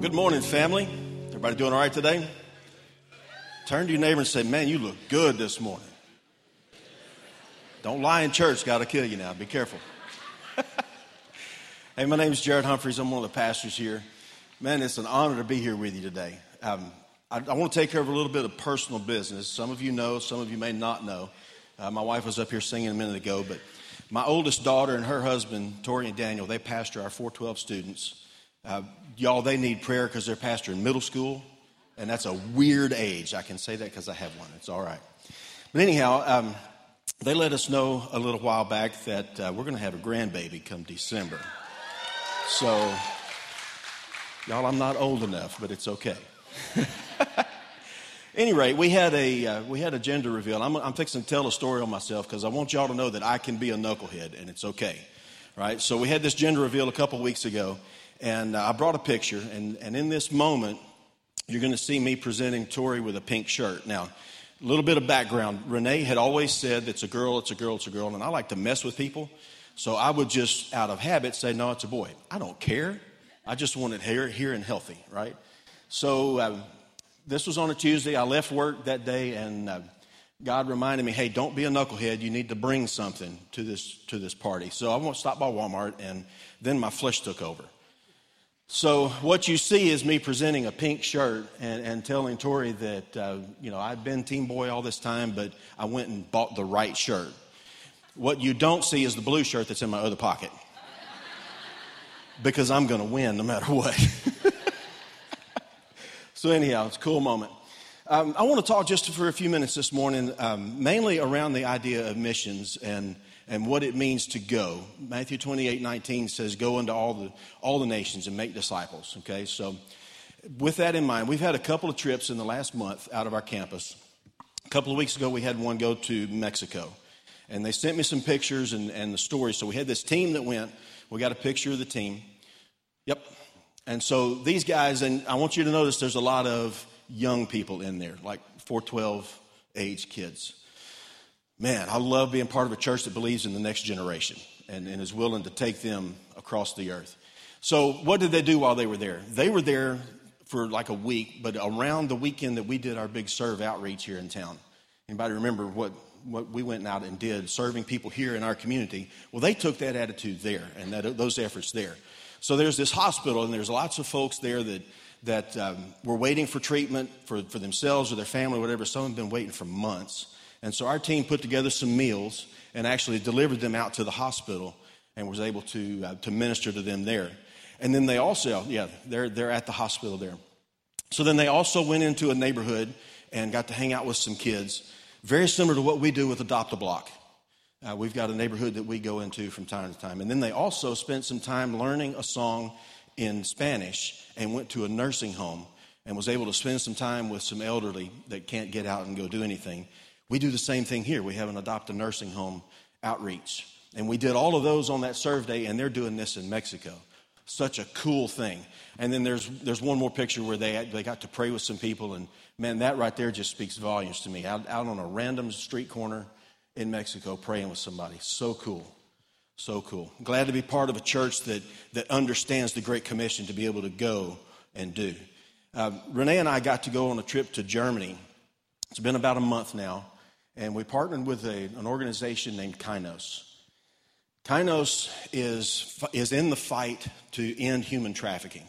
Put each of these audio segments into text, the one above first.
Good morning, family. Everybody doing all right today? Turn to your neighbor and say, Man, you look good this morning. Don't lie in church, God will kill you now. Be careful. hey, my name is Jarrett Humphries. I'm one of the pastors here. Man, it's an honor to be here with you today. Um, I, I, want to take care of a little bit of personal business. Some of you know, some of you may not know. Uh, my wife was up here singing a minute ago, but my oldest daughter and her husband, Tori and Daniel, they pastor our 412 students. Uh, y'all, they need prayer because they're pastor in middle school, and that's a weird age. I can say that because I have one. It's all right. But anyhow, um, they let us know a little while back that uh, we're going to have a grandbaby come December. So, y'all, I'm not old enough, but it's okay. Any rate, we had a uh, we had a gender reveal. I'm, I'm fixing to tell a story on myself because I want y'all to know that I can be a knucklehead and it's okay, right? So we had this gender reveal a couple weeks ago, and uh, I brought a picture, and, and in this moment, you're going to see me presenting Tori with a pink shirt. Now, a little bit of background. Renee had always said, it's a girl, it's a girl, it's a girl, and I like to mess with people. So I would just, out of habit, say, no, it's a boy. I don't care. I just want it here, here and healthy, right? So um, this was on a Tuesday. I left work that day, and uh, God reminded me, hey, don't be a knucklehead. You need to bring something to this, to this party. So I went to stop by Walmart, and then my flesh took over. So what you see is me presenting a pink shirt and, and telling Tori that, uh, you know, I've been team boy all this time, but I went and bought the right shirt. What you don't see is the blue shirt that's in my other pocket. because I'm going to win no matter what. so anyhow, it's a cool moment. Um, I want to talk just for a few minutes this morning, um, mainly around the idea of missions and and what it means to go. Matthew 28 19 says, Go into all the, all the nations and make disciples. Okay, so with that in mind, we've had a couple of trips in the last month out of our campus. A couple of weeks ago, we had one go to Mexico. And they sent me some pictures and, and the stories. So we had this team that went. We got a picture of the team. Yep. And so these guys, and I want you to notice there's a lot of young people in there, like 412 age kids man, I love being part of a church that believes in the next generation and, and is willing to take them across the earth. So, what did they do while they were there? They were there for like a week, but around the weekend that we did our big serve outreach here in town. Anybody remember what, what we went out and did, serving people here in our community? Well, they took that attitude there and that, those efforts there. So there's this hospital, and there's lots of folks there that, that um, were waiting for treatment for, for themselves or their family, or whatever. Some have been waiting for months. And so our team put together some meals and actually delivered them out to the hospital and was able to, uh, to minister to them there. And then they also, yeah, they're, they're at the hospital there. So then they also went into a neighborhood and got to hang out with some kids, very similar to what we do with Adopt a Block. Uh, we've got a neighborhood that we go into from time to time. And then they also spent some time learning a song in Spanish and went to a nursing home and was able to spend some time with some elderly that can't get out and go do anything we do the same thing here. We have an adopt a nursing home outreach. And we did all of those on that serve day, and they're doing this in Mexico. Such a cool thing. And then there's, there's one more picture where they, they got to pray with some people, and man, that right there just speaks volumes to me. Out, out on a random street corner in Mexico, praying with somebody. So cool. So cool. Glad to be part of a church that, that understands the Great Commission to be able to go and do. Uh, Renee and I got to go on a trip to Germany. It's been about a month now and we partnered with a, an organization named Kainos. Kainos is, is in the fight to end human trafficking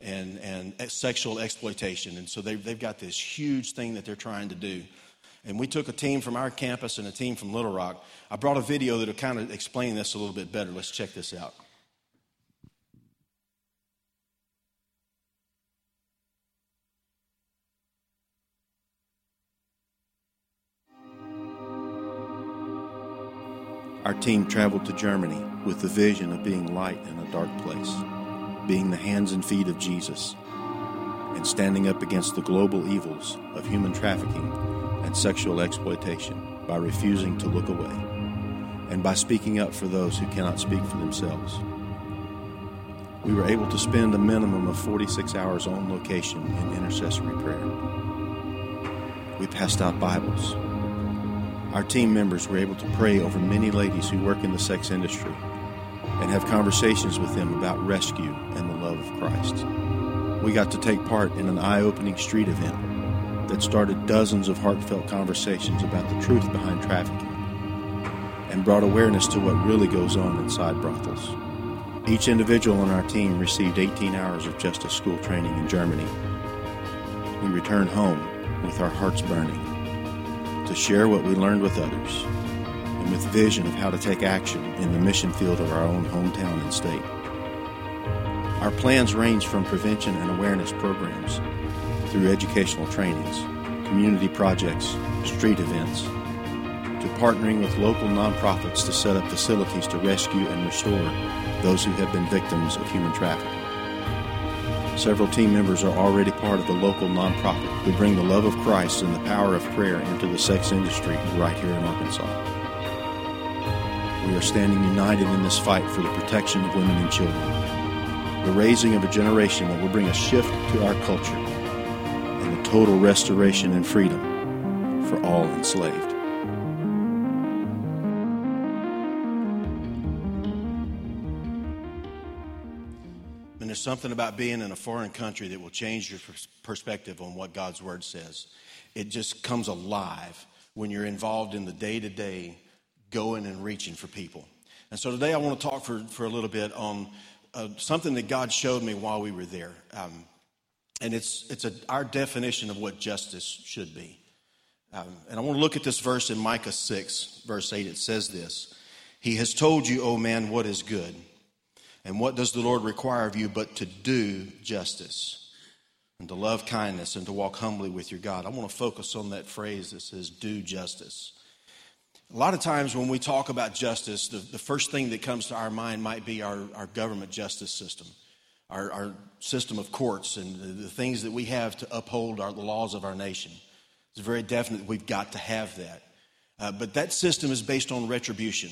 and, and sexual exploitation. And so they've, they've got this huge thing that they're trying to do. And we took a team from our campus and a team from Little Rock. I brought a video that'll kind of explain this a little bit better. Let's check this out. Our team traveled to Germany with the vision of being light in a dark place, being the hands and feet of Jesus, and standing up against the global evils of human trafficking and sexual exploitation by refusing to look away, and by speaking up for those who cannot speak for themselves. We were able to spend a minimum of 46 hours on location in intercessory prayer. We passed out Bibles our team members were able to pray over many ladies who work in the sex industry and have conversations with them about rescue and the love of Christ. we got to take part in an eye opening street event that started dozens of heartfelt conversations about the truth behind trafficking and brought awareness to what really goes on inside brothels. Each individual on our team received 18 hours of justice school training in Germany. We returned home with our hearts burning to share what we learned with others and with vision of how to take action in the mission field of our own hometown and state. Our plans range from prevention and awareness programs through educational trainings, community projects, street events, to partnering with local nonprofits to set up facilities to rescue and restore those who have been victims of human trafficking. Several team members are already part of the local nonprofit who bring the love of Christ and the power of prayer into the sex industry right here in Arkansas. We are standing united in this fight for the protection of women and children, the raising of a generation that will bring a shift to our culture, and the total restoration and freedom for all enslaved. Something about being in a foreign country that will change your perspective on what God's Word says. It just comes alive when you're involved in the day to day going and reaching for people. And so today I want to talk for, for a little bit on uh, something that God showed me while we were there. Um, and it's, it's a, our definition of what justice should be. Um, and I want to look at this verse in Micah 6, verse 8. It says this He has told you, O man, what is good and what does the Lord require of you but to do justice and to love kindness and to walk humbly with your God? I want to focus on that phrase that says, do justice. A lot of times when we talk about justice, the, the first thing that comes to our mind might be our, our government justice system, our, our system of courts, and the, the, things that we have to uphold our, the laws of our nation. It's very definite we've got to have that. Uh, but that system is based on retribution.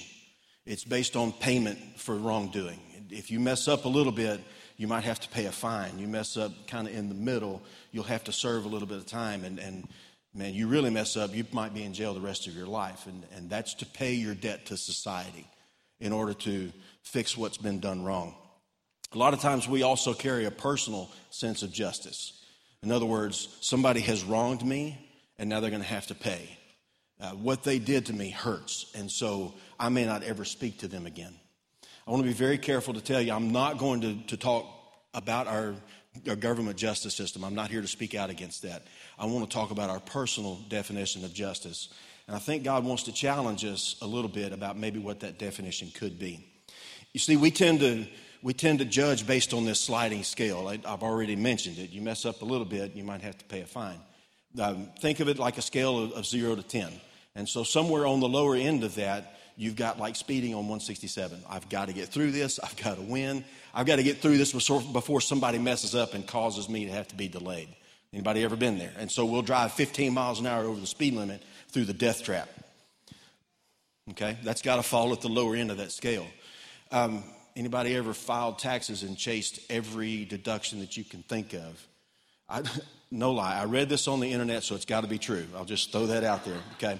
It's based on payment for wrongdoing if you mess up a little bit, you might have to pay a fine. You mess up kind of in the middle, you'll have to serve a little bit of time. And, and man, you really mess up, you might be in jail the rest of your life. And, and that's to pay your debt to society in order to fix what's been done wrong. A lot of times we also carry a personal sense of justice. In other words, somebody has wronged me and now they're going to have to pay. Uh, what they did to me hurts, and so I may not ever speak to them again. I want to be very careful to tell you, I'm not going to, to talk about our, our government justice system. I'm not here to speak out against that. I want to talk about our personal definition of justice. And I think God wants to challenge us a little bit about maybe what that definition could be. You see, we tend to we tend to judge based on this sliding scale. I, have already mentioned it. You mess up a little bit, you might have to pay a fine. Um, think of it like a scale of, of zero to ten. And so somewhere on the lower end of that, you've got like speeding on 167. I've got to get through this. I've got to win. I've got to get through this before somebody messes up and causes me to have to be delayed. Anybody ever been there? And so we'll drive 15 miles an hour over the speed limit through the death trap. Okay, that's got to fall at the lower end of that scale. Um, anybody ever filed taxes and chased every deduction that you can think of? I, no lie, I read this on the internet, so it's got to be true. I'll just throw that out there. Okay.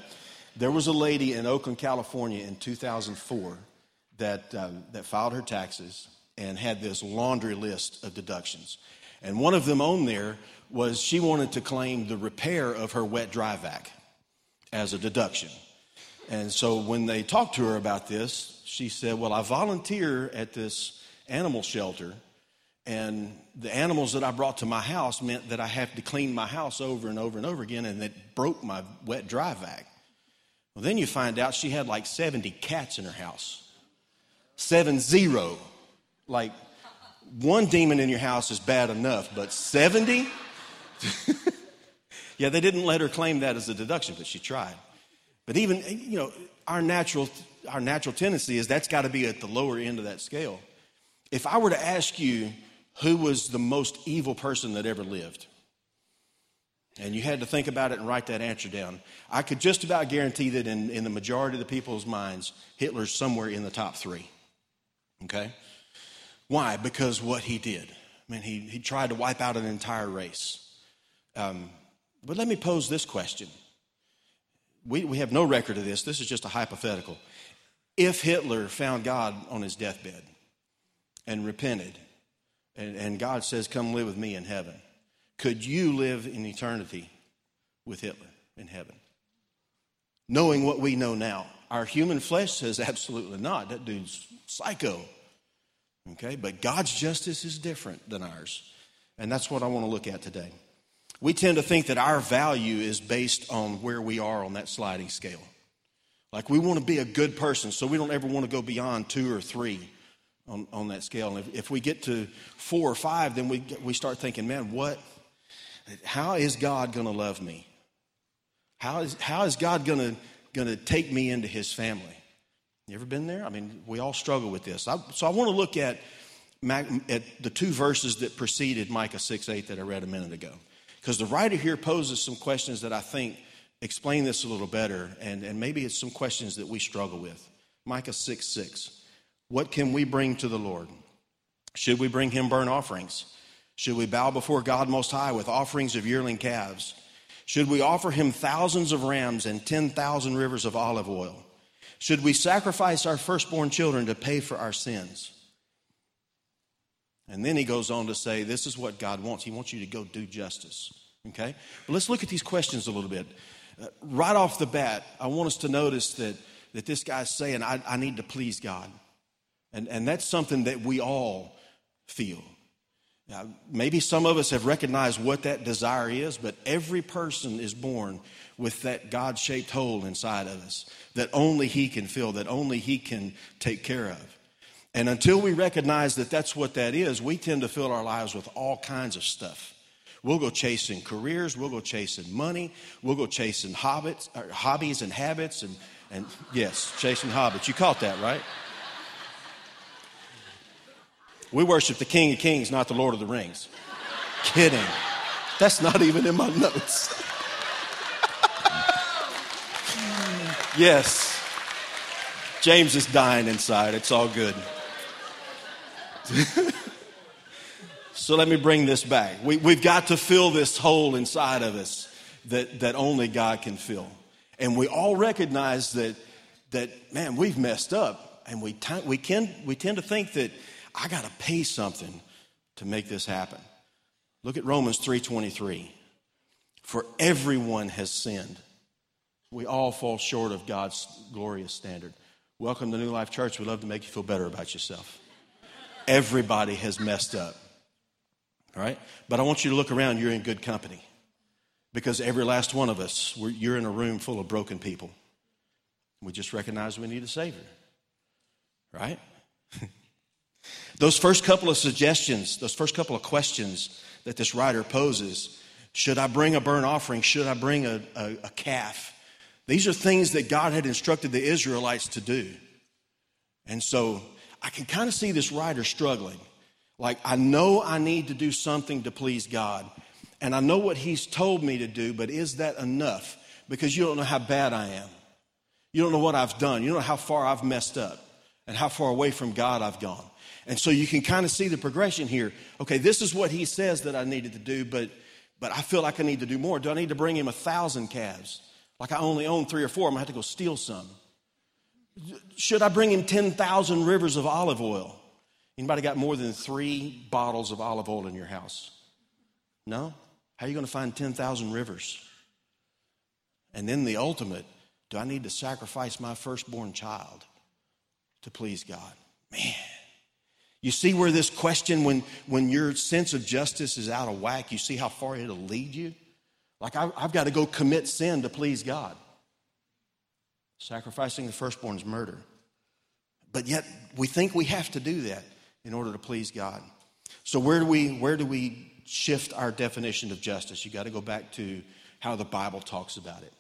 There was a lady in Oakland, California in 2004 that, um, that filed her taxes and had this laundry list of deductions. And one of them on there was she wanted to claim the repair of her wet dry vac as a deduction. And so when they talked to her about this, she said, Well, I volunteer at this animal shelter, and the animals that I brought to my house meant that I have to clean my house over and over and over again, and it broke my wet dry vac. Well, then you find out she had like 70 cats in her house. Seven zero. Like one demon in your house is bad enough, but 70? yeah, they didn't let her claim that as a deduction, but she tried. But even, you know, our natural, our natural tendency is that's got to be at the lower end of that scale. If I were to ask you who was the most evil person that ever lived, and you had to think about it and write that answer down. I could just about guarantee that in, in the majority of the people's minds, Hitler's somewhere in the top three. Okay? Why? Because what he did. I mean, he, he tried to wipe out an entire race. Um, but let me pose this question. We, we have no record of this. This is just a hypothetical. If Hitler found God on his deathbed and repented, and, and God says, Come live with me in heaven. Could you live in eternity with Hitler in heaven? Knowing what we know now. Our human flesh says absolutely not. That dude's psycho. Okay, but God's justice is different than ours. And that's what I want to look at today. We tend to think that our value is based on where we are on that sliding scale. Like we want to be a good person, so we don't ever want to go beyond two or three on, on that scale. And if, if we get to four or five, then we, we start thinking, man, what? How is God going to love me? How is, how is God going to, take me into his family? You ever been there? I mean, we all struggle with this. I, so I want to look at, at the two verses that preceded Micah 6 8 that I read a minute ago. Because the writer here poses some questions that I think explain this a little better, and, and maybe it's some questions that we struggle with. Micah 6 6. What can we bring to the Lord? Should we bring him burnt offerings? Should we bow before God Most High with offerings of yearling calves? Should we offer him thousands of rams and 10,000 rivers of olive oil? Should we sacrifice our firstborn children to pay for our sins? And then he goes on to say, This is what God wants. He wants you to go do justice. Okay? But let's look at these questions a little bit. Uh, right off the bat, I want us to notice that, that this guy's saying, I, I need to please God. And, and that's something that we all feel. Now, maybe some of us have recognized what that desire is, but every person is born with that God shaped hole inside of us that only He can fill, that only He can take care of. And until we recognize that that's what that is, we tend to fill our lives with all kinds of stuff. We'll go chasing careers, we'll go chasing money, we'll go chasing hobbits, hobbies and habits, and, and yes, chasing hobbits. You caught that, right? We worship the King of Kings, not the Lord of the Rings. Kidding. That's not even in my notes. yes. James is dying inside. It's all good. so let me bring this back. We, we've got to fill this hole inside of us that, that only God can fill. And we all recognize that, that man, we've messed up. And we, t- we, can, we tend to think that I got to pay something to make this happen. Look at Romans 3:23. For everyone has sinned. We all fall short of God's glorious standard. Welcome to New Life Church. We'd love to make you feel better about yourself. Everybody has messed up. All right? But I want you to look around. You're in good company. Because every last one of us, you're in a room full of broken people. We just recognize we need a Savior. Right? Those first couple of suggestions, those first couple of questions that this writer poses should I bring a burnt offering? Should I bring a, a, a calf? These are things that God had instructed the Israelites to do. And so I can kind of see this writer struggling. Like, I know I need to do something to please God, and I know what He's told me to do, but is that enough? Because you don't know how bad I am. You don't know what I've done. You don't know how far I've messed up and how far away from God I've gone. And so you can kind of see the progression here. Okay, this is what he says that I needed to do, but but I feel like I need to do more. Do I need to bring him a thousand calves? Like I only own three or four, I'm gonna have to go steal some. Should I bring him 10,000 rivers of olive oil? Anybody got more than three bottles of olive oil in your house? No? How are you to find 10,000 rivers? And then the ultimate do I need to sacrifice my firstborn child to please God? Man. You see where this question, when, when your sense of justice is out of whack, you see how far it'll lead you? Like, I, I've got to go commit sin to please God. Sacrificing the firstborn is murder. But yet, we think we have to do that in order to please God. So, where do we, where do we shift our definition of justice? You got to go back to how the Bible talks about it.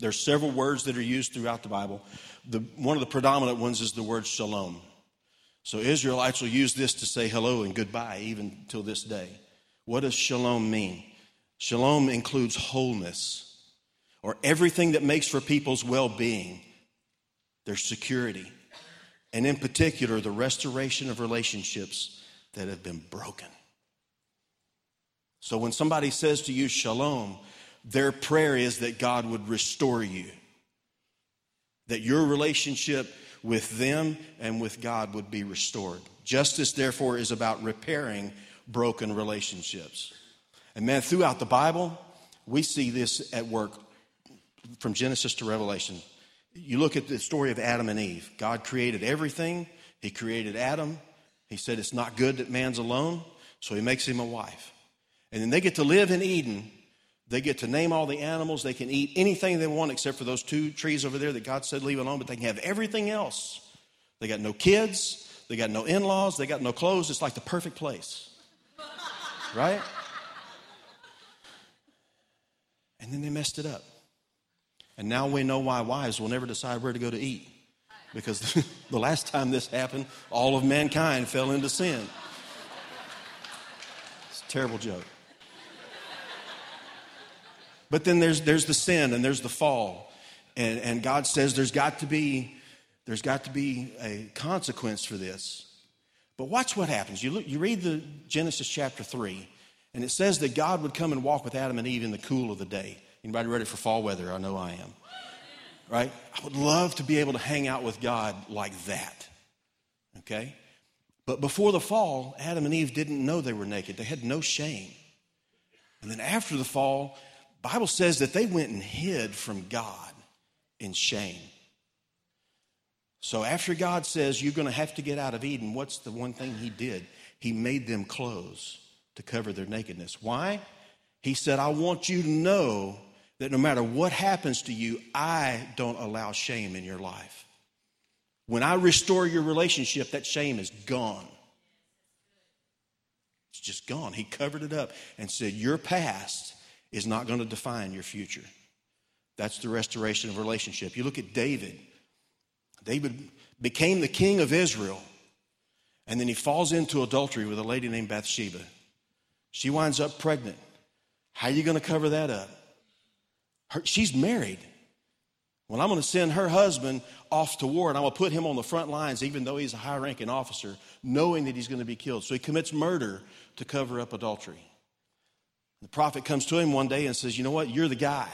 There's several words that are used throughout the Bible. The, one of the predominant ones is the word shalom. So Israelites will use this to say hello and goodbye even till this day. What does shalom mean? Shalom includes wholeness or everything that makes for people's well being, their security, and in particular, the restoration of relationships that have been broken. So when somebody says to you, Shalom, their prayer is that God would restore you, that your relationship with them and with God would be restored, Justice, therefore, is about repairing broken relationships. And man, throughout the Bible, we see this at work from Genesis to Revelation. You look at the story of Adam and Eve. God created everything, He created Adam. He said, It's not good that man's alone, so He makes him a wife. And then they get to live in Eden. They get to name all the animals. They can eat anything they want except for those two trees over there that God said leave alone, but they can have everything else. They got no kids. They got no in laws. They got no clothes. It's like the perfect place. Right? And then they messed it up. And now we know why wives will never decide where to go to eat. Because the last time this happened, all of mankind fell into sin. It's a terrible joke. But then there's, there's the sin and there's the fall. And, and God says there's got to be there's got to be a consequence for this. But watch what happens. You, look, you read the Genesis chapter 3, and it says that God would come and walk with Adam and Eve in the cool of the day. Anybody ready for fall weather? I know I am. Right? I would love to be able to hang out with God like that. Okay? But before the fall, Adam and Eve didn't know they were naked. They had no shame. And then after the fall, Bible says that they went and hid from God in shame. So after God says you're going to have to get out of Eden, what's the one thing he did? He made them clothes to cover their nakedness. Why? He said, I want you to know that no matter what happens to you, I don't allow shame in your life. When I restore your relationship, that shame is gone. It's just gone. He covered it up and said, Your past is not going to define your future. That's the restoration of relationship. You look at David. David became the king of Israel, and then he falls into adultery with a lady named Bathsheba. She winds up pregnant. How are you going to cover that up? Her, she's married. Well, I'm going to send her husband off to war and I'm going to put him on the front lines, even though he's a high ranking officer, knowing that he's going to be killed. So he commits murder to cover up adultery. The prophet comes to him one day and says, You know what? You're the guy.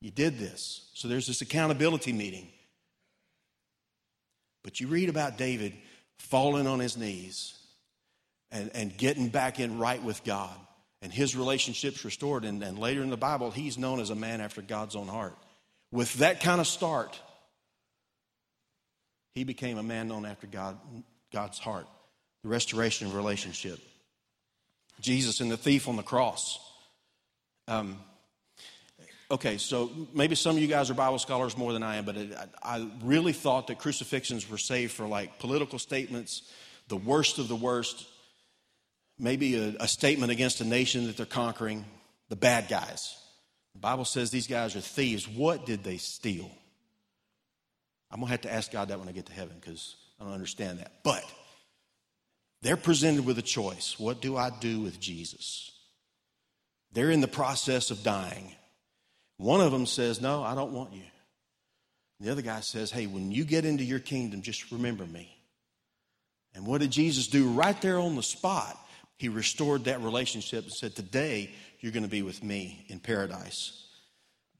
You did this. So there's this accountability meeting. But you read about David falling on his knees and, and getting back in right with God and his relationships restored. And, and later in the Bible, he's known as a man after God's own heart. With that kind of start, he became a man known after God, God's heart. The restoration of relationship. Jesus and the thief on the cross. Um, okay, so maybe some of you guys are Bible scholars more than I am, but it, I, I really thought that crucifixions were saved for like political statements, the worst of the worst, maybe a, a statement against a nation that they're conquering, the bad guys. The Bible says these guys are thieves. What did they steal? I'm going to have to ask God that when I get to heaven because I don't understand that. But they're presented with a choice. What do I do with Jesus? They're in the process of dying. One of them says, No, I don't want you. The other guy says, Hey, when you get into your kingdom, just remember me. And what did Jesus do right there on the spot? He restored that relationship and said, Today, you're going to be with me in paradise.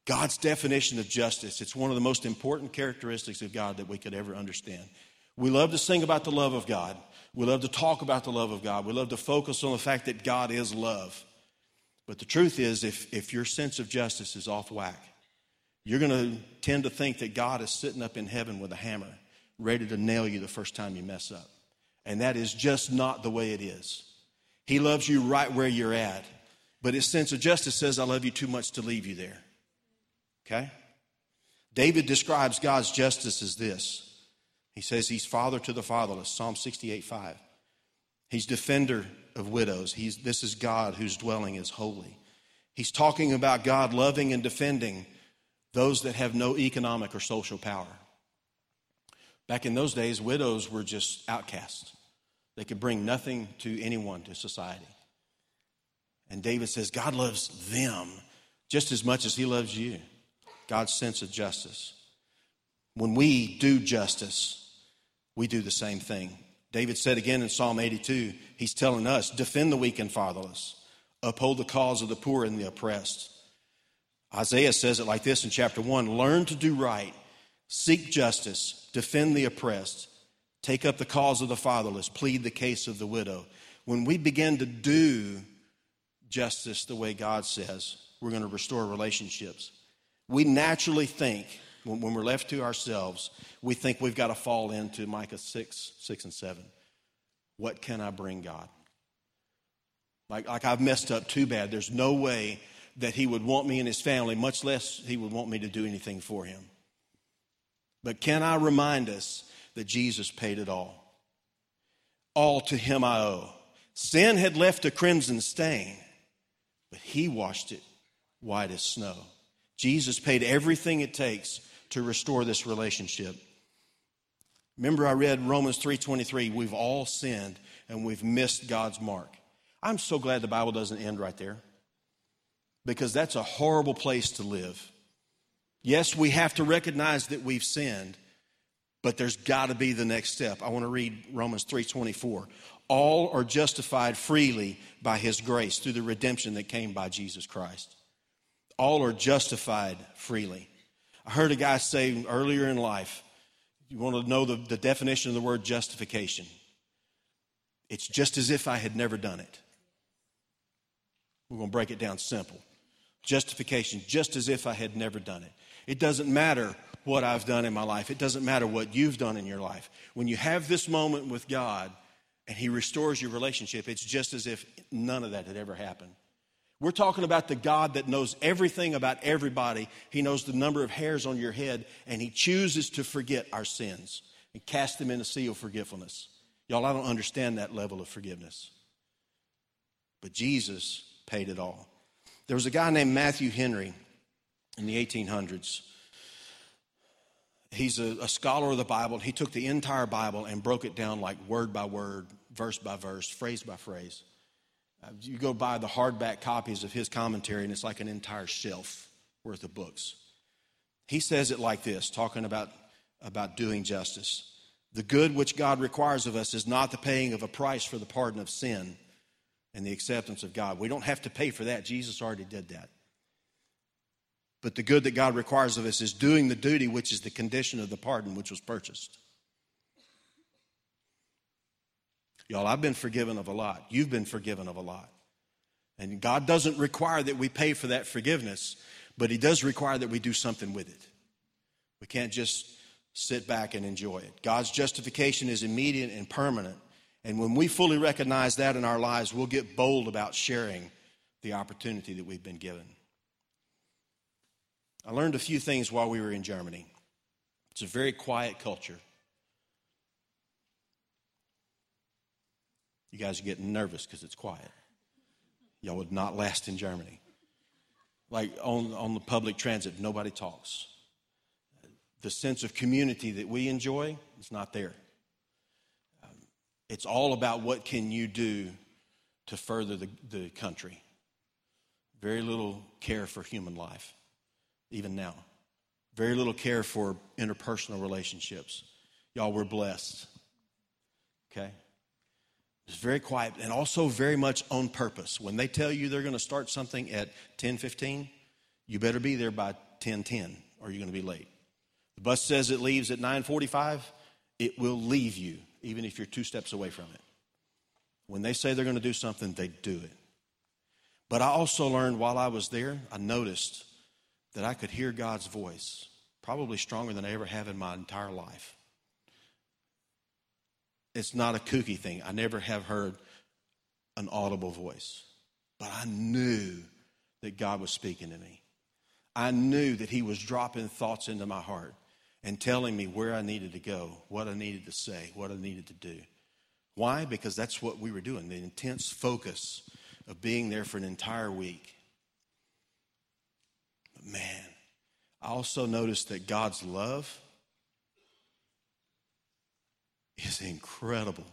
God's definition of justice, it's one of the most important characteristics of God that we could ever understand. We love to sing about the love of God. We love to talk about the love of God. We love to focus on the fact that God is love. But the truth is, if, if your sense of justice is off whack, you're going to tend to think that God is sitting up in heaven with a hammer, ready to nail you the first time you mess up. And that is just not the way it is. He loves you right where you're at, but his sense of justice says, I love you too much to leave you there. Okay? David describes God's justice as this he says he's father to the fatherless, Psalm 68 5. He's defender of widows. He's, this is God whose dwelling is holy. He's talking about God loving and defending those that have no economic or social power. Back in those days, widows were just outcasts. They could bring nothing to anyone, to society. And David says, God loves them just as much as he loves you. God's sense of justice. When we do justice, we do the same thing. David said again in Psalm 82, he's telling us defend the weak and fatherless, uphold the cause of the poor and the oppressed. Isaiah says it like this in chapter 1 Learn to do right, seek justice, defend the oppressed, take up the cause of the fatherless, plead the case of the widow. When we begin to do justice the way God says, we're going to restore relationships. We naturally think, when, we're left to ourselves, we think we've got to fall into Micah 6, 6 and 7. What can I bring God? Like, like I've messed up too bad. There's no way that he would want me and his family, much less he would want me to do anything for him. But can I remind us that Jesus paid it all? All to him I owe. Sin had left a crimson stain, but he washed it white as snow. Jesus paid everything it takes to restore this relationship. Remember I read Romans 3:23, we've all sinned and we've missed God's mark. I'm so glad the Bible doesn't end right there. Because that's a horrible place to live. Yes, we have to recognize that we've sinned, but there's got to be the next step. I want to read Romans 3:24. All are justified freely by his grace through the redemption that came by Jesus Christ. All are justified freely. I heard a guy say earlier in life, you want to know the, the definition of the word justification. It's just as if I had never done it. We're going to break it down simple. Justification, just as if I had never done it. It doesn't matter what I've done in my life, it doesn't matter what you've done in your life. When you have this moment with God and He restores your relationship, it's just as if none of that had ever happened. We're talking about the God that knows everything about everybody. He knows the number of hairs on your head, and He chooses to forget our sins and cast them in a sea of forgetfulness. Y'all, I don't understand that level of forgiveness. But Jesus paid it all. There was a guy named Matthew Henry in the 1800s. He's a, a scholar of the Bible. He took the entire Bible and broke it down like word by word, verse by verse, phrase by phrase. Uh, you go buy the hardback copies of his commentary, and it's like an entire shelf worth of books. He says it like this, talking about, about doing justice. The good which God requires of us is not the paying of a price for the pardon of sin and the acceptance of God. We don't have to pay for that. Jesus already did that. But the good that God requires of us is doing the duty, which is the condition of the pardon which was purchased. Y'all, I've been forgiven of a lot. You've been forgiven of a lot. And God doesn't require that we pay for that forgiveness, but He does require that we do something with it. We can't just sit back and enjoy it. God's justification is immediate and permanent. And when we fully recognize that in our lives, we'll get bold about sharing the opportunity that we've been given. I learned a few things while we were in Germany. It's a very quiet culture. You guys are getting nervous because it's quiet. Y'all would not last in Germany. Like on, on the public transit, nobody talks. The sense of community that we enjoy is not there. Um, it's all about what can you do to further the, the country. Very little care for human life, even now. Very little care for interpersonal relationships. Y'all, we're blessed. Okay? It's very quiet and also very much on purpose. When they tell you they're going to start something at 10:15, you better be there by 10:10 or you're going to be late. The bus says it leaves at 9:45, it will leave you even if you're 2 steps away from it. When they say they're going to do something, they do it. But I also learned while I was there, I noticed that I could hear God's voice, probably stronger than I ever have in my entire life it's not a kooky thing. I never have heard an audible voice, but I knew that God was speaking to me. I knew that He was dropping thoughts into my heart and telling me where I needed to go, what I needed to say, what I needed to do. Why? Because that's what we were doing the intense focus of being there for an entire week. But man, I also noticed that God's love is incredible.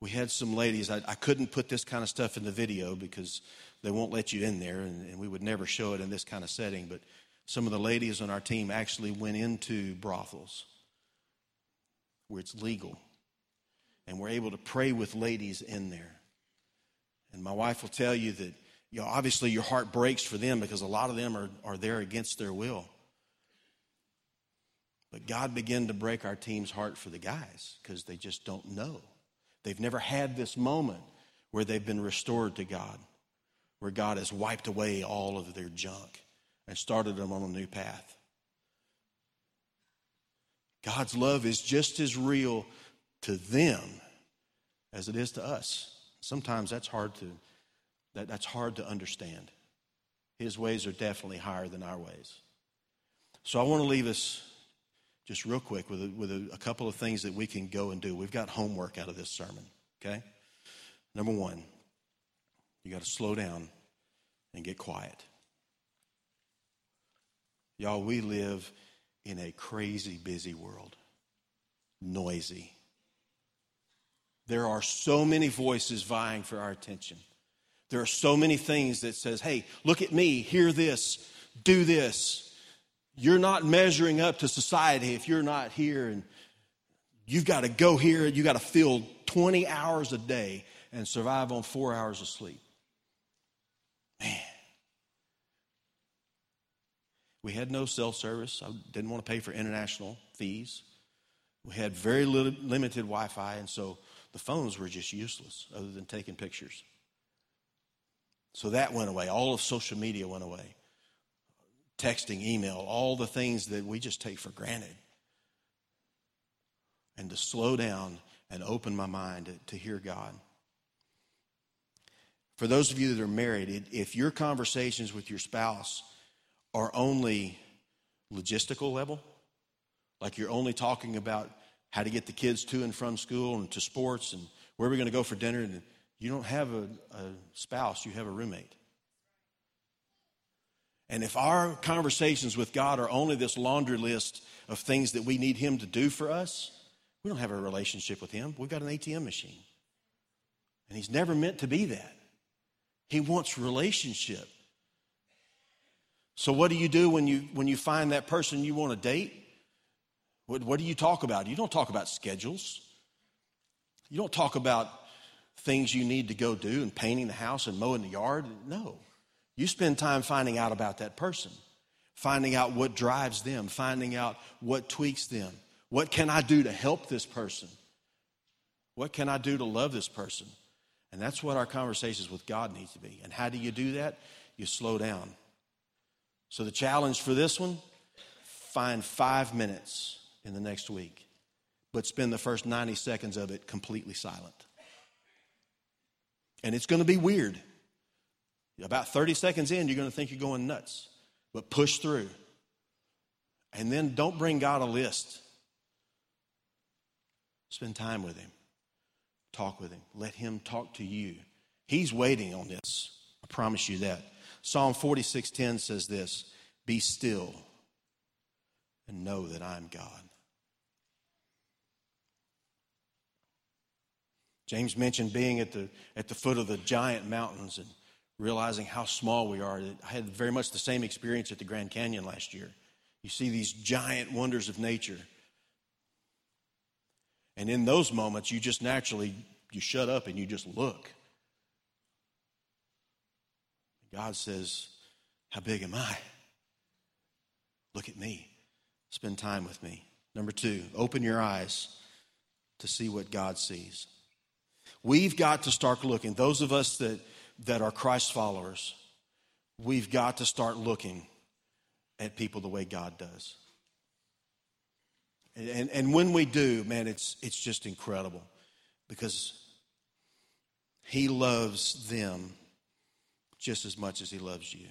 We had some ladies, I, I, couldn't put this kind of stuff in the video because they won't let you in there, and, and we would never show it in this kind of setting. But some of the ladies on our team actually went into brothels where it's legal, and we're able to pray with ladies in there. And my wife will tell you that, you know, obviously your heart breaks for them because a lot of them are, are there against their will. But God began to break our team's heart for the guys because they just don't know. They've never had this moment where they've been restored to God, where God has wiped away all of their junk and started them on a new path. God's love is just as real to them as it is to us. Sometimes that's hard to, that, that's hard to understand. His ways are definitely higher than our ways. So I want to leave us just real quick with, a, with a, a couple of things that we can go and do. We've got homework out of this sermon, okay? Number one, you got to slow down and get quiet. Y'all, we live in a crazy busy world, noisy. There are so many voices vying for our attention. There are so many things that says, "Hey, look at me, hear this, do this." You're not measuring up to society if you're not here and you've got to go here you got to fill 20 hours a day and survive on 4 hours of sleep. Man. We had no cell service. I didn't want to pay for international fees. We had very limited Wi Fi, and so the phones were just useless other than taking pictures. So that went away. All of social media went away. Texting, email, all the things that we just take for granted. And to slow down and open my mind to, hear God. For those of you that are married, if your conversations with your spouse are only logistical level, like you're only talking about how to get the kids to and from school and to sports and where we're going to go for dinner, and you don't have a, a spouse, you have a roommate. And if our conversations with God are only this laundry list of things that we need Him to do for us, we don't have a relationship with Him. We've got an ATM machine. And He's never meant to be that. He wants relationship. So, what do you do when you, when you find that person you want to date? What, what do you talk about? You don't talk about schedules. You don't talk about things you need to go do and painting the house and mowing the yard. No. You spend time finding out about that person, finding out what drives them, finding out what tweaks them. What can I do to help this person? What can I do to love this person? And that's what our conversations with God need to be. And how do you do that? You slow down. So, the challenge for this one find five minutes in the next week, but spend the first 90 seconds of it completely silent. And it's going to be weird. About 30 seconds in, you're going to think you're going nuts, but push through. And then don't bring God a list. Spend time with Him, talk with Him, let Him talk to you. He's waiting on this. I promise you that. Psalm 46:10 says this, "Be still and know that I'm God." James mentioned being at the at the foot of the giant mountains and realizing how small we are. I had very much the same experience at the Grand Canyon last year. You see these giant wonders of nature. And in those moments you just naturally you shut up and you just look. God says, How big am I? Look at me. Spend time with me. Number two, open your eyes to see what God sees. We've got to start looking. Those of us that, that are Christ followers, we've got to start looking at people the way God does. And, and when we do, man, it's, it's just incredible because He loves them just as much as He loves you.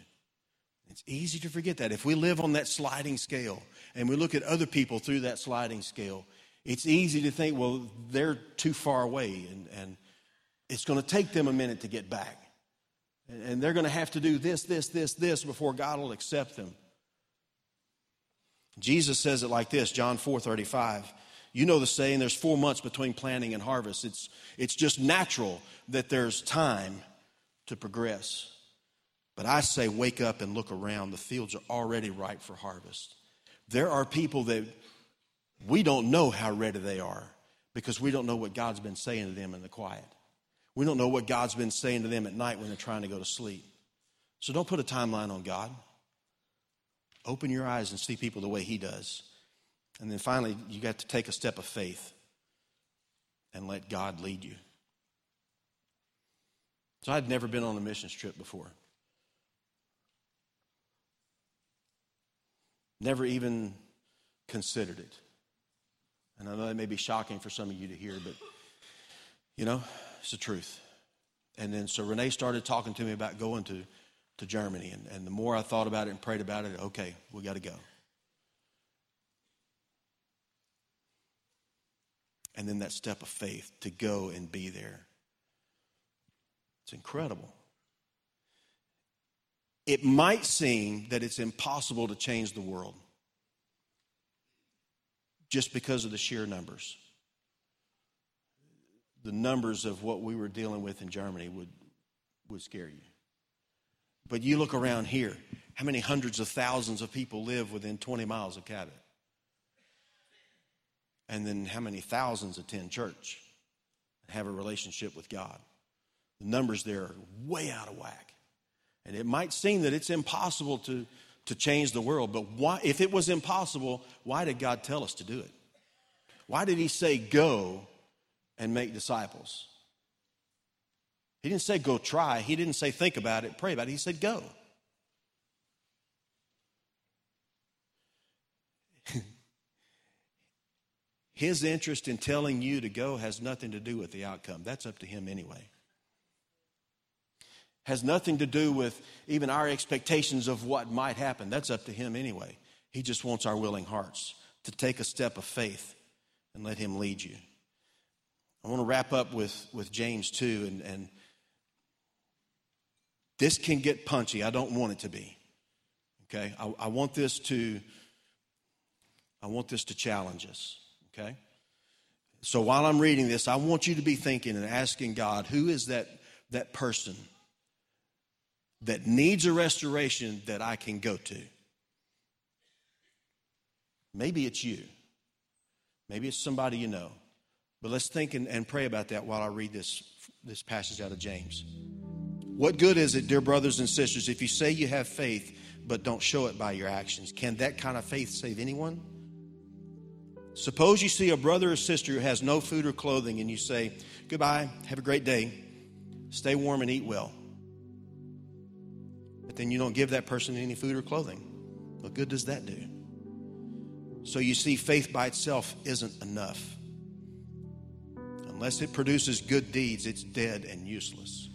It's easy to forget that. If we live on that sliding scale and we look at other people through that sliding scale, it's easy to think, well, they're too far away and, and it's going to take them a minute to get back. And they're going to have to do this, this, this, this before God will accept them. Jesus says it like this John 4 35. You know the saying, there's four months between planting and harvest. It's, it's just natural that there's time to progress. But I say, wake up and look around. The fields are already ripe for harvest. There are people that we don't know how ready they are because we don't know what God's been saying to them in the quiet. We don't know what God's been saying to them at night when they're trying to go to sleep. So don't put a timeline on God. Open your eyes and see people the way He does. And then finally, you got to take a step of faith and let God lead you. So I'd never been on a missions trip before. Never even considered it. And I know that may be shocking for some of you to hear, but you know, it's the truth. And then so Renee started talking to me about going to, to Germany. And, and the more I thought about it and prayed about it, okay, we got to go. And then that step of faith to go and be there. It's incredible. It might seem that it's impossible to change the world just because of the sheer numbers. The numbers of what we were dealing with in Germany would, would scare you. But you look around here, how many hundreds of thousands of people live within 20 miles of Cabot? And then how many thousands attend church and have a relationship with God? The numbers there are way out of whack. And it might seem that it's impossible to, to change the world, but why, if it was impossible, why did God tell us to do it? Why did He say, go and make disciples? He didn't say, go try. He didn't say, think about it, pray about it. He said, go. His interest in telling you to go has nothing to do with the outcome. That's up to Him anyway has nothing to do with even our expectations of what might happen. That's up to Him anyway. He just wants our willing hearts to take a step of faith and let Him lead you. I want to wrap up with, with James 2, and, and this can get punchy. I don't want it to be. Okay? I, I want this to I want this to challenge us. Okay? So while I'm reading this, I want you to be thinking and asking God, who is that, that person that needs a restoration that I can go to. Maybe it's you. Maybe it's somebody you know. But let's think and, and, pray about that while I read this, this passage out of James. What good is it, dear brothers and sisters, if you say you have faith but don't show it by your actions? Can that kind of faith save anyone? Suppose you see a brother or sister who has no food or clothing and you say, Goodbye, have a great day, stay warm and eat well But then you don't give that person any food or clothing. What good does that do? So you see, faith by itself isn't enough. Unless it produces good deeds, it's dead and useless.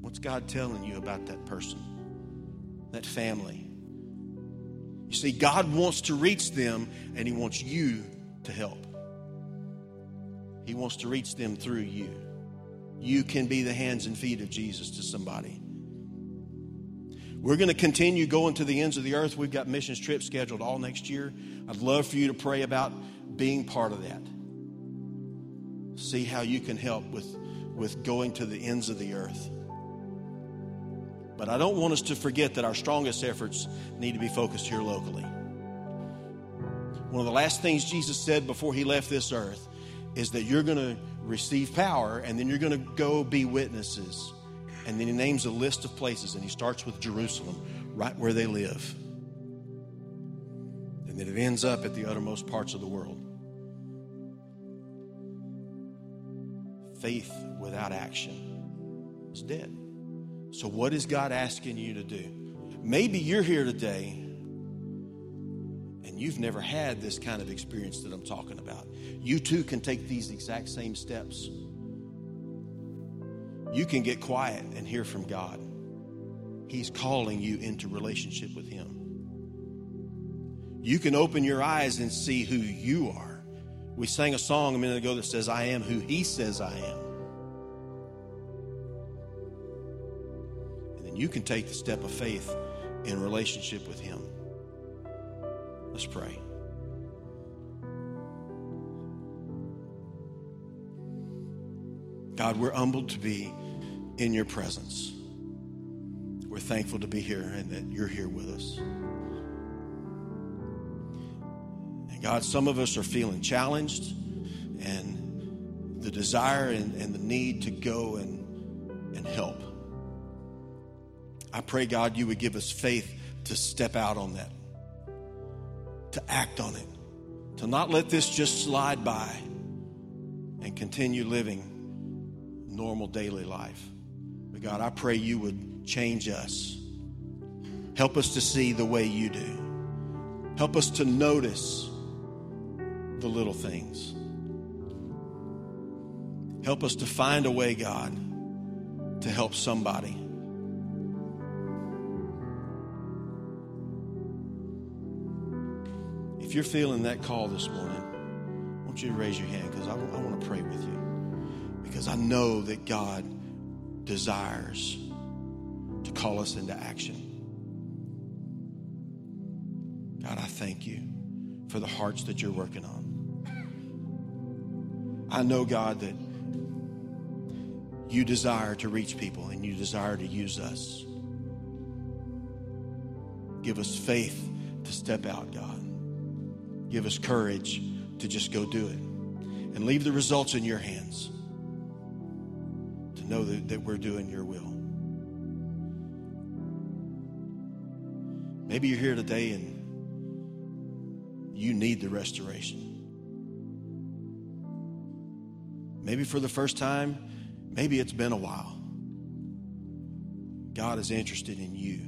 What's God telling you about that person, that family? You see, God wants to reach them and He wants you to help. He wants to reach them through you you can be the hands and feet of Jesus to somebody. We're going to continue going to the ends of the earth. We've got missions trips scheduled all next year. I'd love for you to pray about being part of that. See how you can help with, with going to the ends of the earth. But I don't want us to forget that our strongest efforts need to be focused here locally. One of the last things Jesus said before he left this earth is that you're going to receive power, and then you're going to go be witnesses. And then he names a list of places, and he starts with Jerusalem, right where they live. And then it ends up at the uttermost parts of the world. Faith without action is dead. So, what is God asking you to do? Maybe you're here today and you've never had this kind of experience that I'm talking about, you too can take these exact same steps. You can get quiet and hear from God. He's calling you into relationship with Him. You can open your eyes and see who you are. We sang a song a minute ago that says, I am who He says I am. And then you can take the step of faith in relationship with Him. Let's pray. God, we're humbled to be in your presence. We're thankful to be here and that you're here with us. God, some of us are feeling challenged and the desire and, and the need to go and, and help. I pray, God, you would give us faith to step out on that, to act on it, to not let this just slide by and continue living normal daily life. But God, I pray you would change us. Help us to see the way you do. Help us to notice the little things. Help us to find a way, God, to help somebody. If you're feeling that call this morning, I want you to raise your hand because I, I want to pray with you. Because I know that God desires to call us into action. God, I thank you for the hearts that you're working on. I know, God, that you desire to reach people and you desire to use us. Give us faith to step out, God. Give us courage to just go do it and leave the results in your hands to know that, that we're doing your will. Maybe you're here today and you need the restoration. Maybe for the first time, maybe it's been a while. God is interested in you.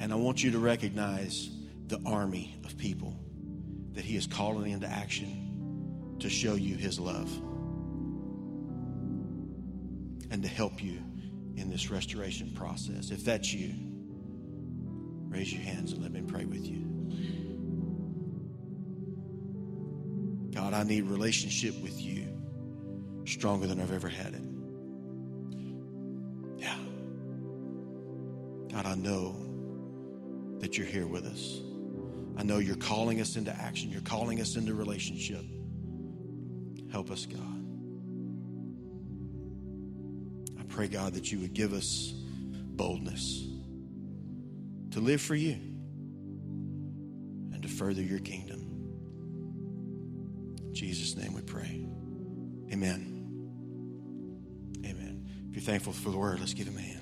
And I want you to recognize the army of people that He is calling into action to show you His love and to help you in this restoration process. If that's you, raise your hands and let me pray with you. God, I need relationship with you stronger than I've ever had it. Yeah. God, I know that you're here with us. I know you're calling us into action. You're calling us into relationship. Help us, God. I pray, God, that you would give us boldness to live for you and to further your kingdom. Jesus' name we pray. Amen. Amen. If you're thankful for the word, let's give him a hand.